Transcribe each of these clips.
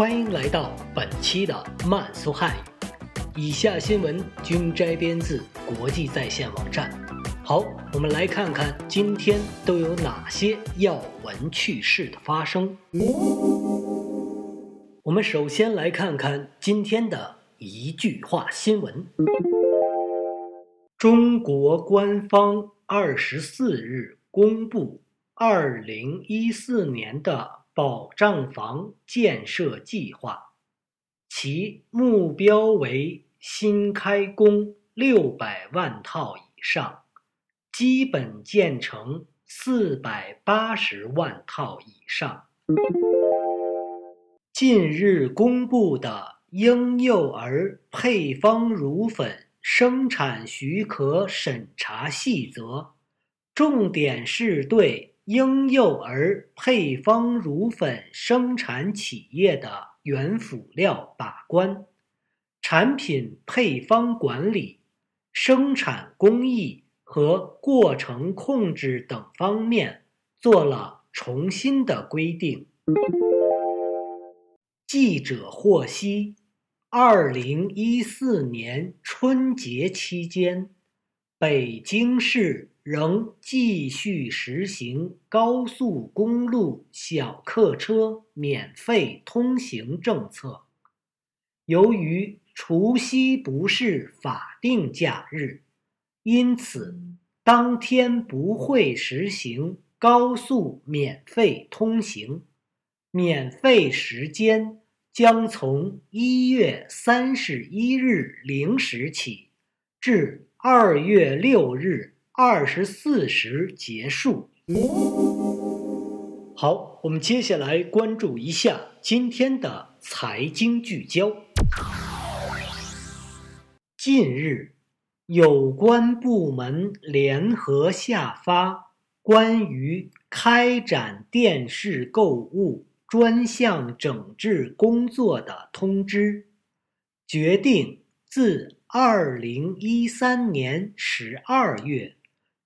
欢迎来到本期的慢速汉语。以下新闻均摘编自国际在线网站。好，我们来看看今天都有哪些要闻趣事的发生。我们首先来看看今天的一句话新闻：中国官方二十四日公布二零一四年的。保障房建设计划，其目标为新开工六百万套以上，基本建成四百八十万套以上。近日公布的婴幼儿配方乳粉生产许可审查细则，重点是对。婴幼儿配方乳粉生产企业的原辅料把关、产品配方管理、生产工艺和过程控制等方面做了重新的规定。记者获悉，二零一四年春节期间，北京市。仍继续实行高速公路小客车免费通行政策。由于除夕不是法定假日，因此当天不会实行高速免费通行。免费时间将从一月三十一日零时起至二月六日。二十四时结束。好，我们接下来关注一下今天的财经聚焦。近日，有关部门联合下发关于开展电视购物专项整治工作的通知，决定自二零一三年十二月。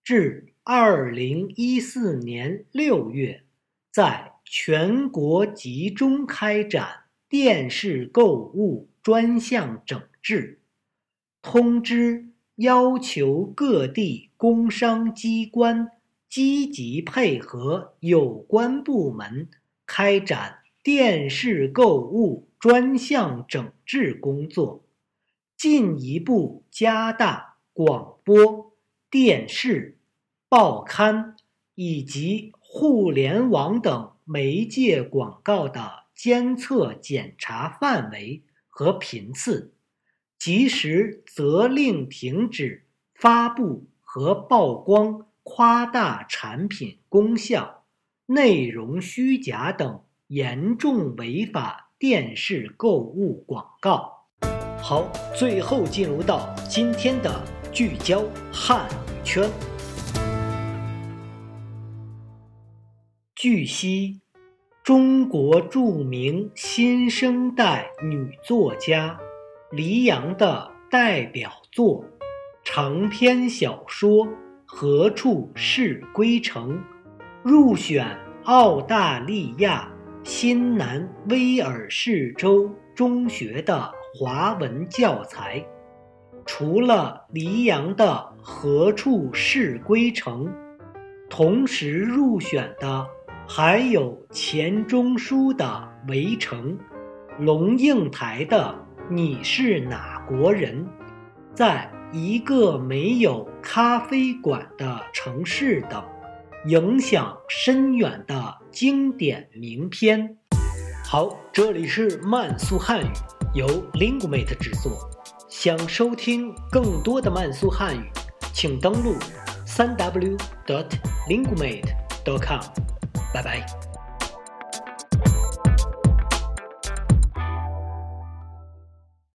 至二零一四年六月，在全国集中开展电视购物专项整治。通知要求各地工商机关积极配合有关部门开展电视购物专项整治工作，进一步加大广播。电视、报刊以及互联网等媒介广告的监测检查范围和频次，及时责令停止发布和曝光夸大产品功效、内容虚假等严重违法电视购物广告。好，最后进入到今天的聚焦汉语。圈。据悉，中国著名新生代女作家黎阳的代表作长篇小说《何处是归程》入选澳大利亚新南威尔士州中学的华文教材。除了黎阳的《何处是归程》，同时入选的还有钱钟书的《围城》，龙应台的《你是哪国人》，在一个没有咖啡馆的城市等，影响深远的经典名篇。好，这里是慢速汉语，由 Linguemate 制作。想收听更多的慢速汉语，请登录三 w dot l i n g u e m a t e dot com。拜拜。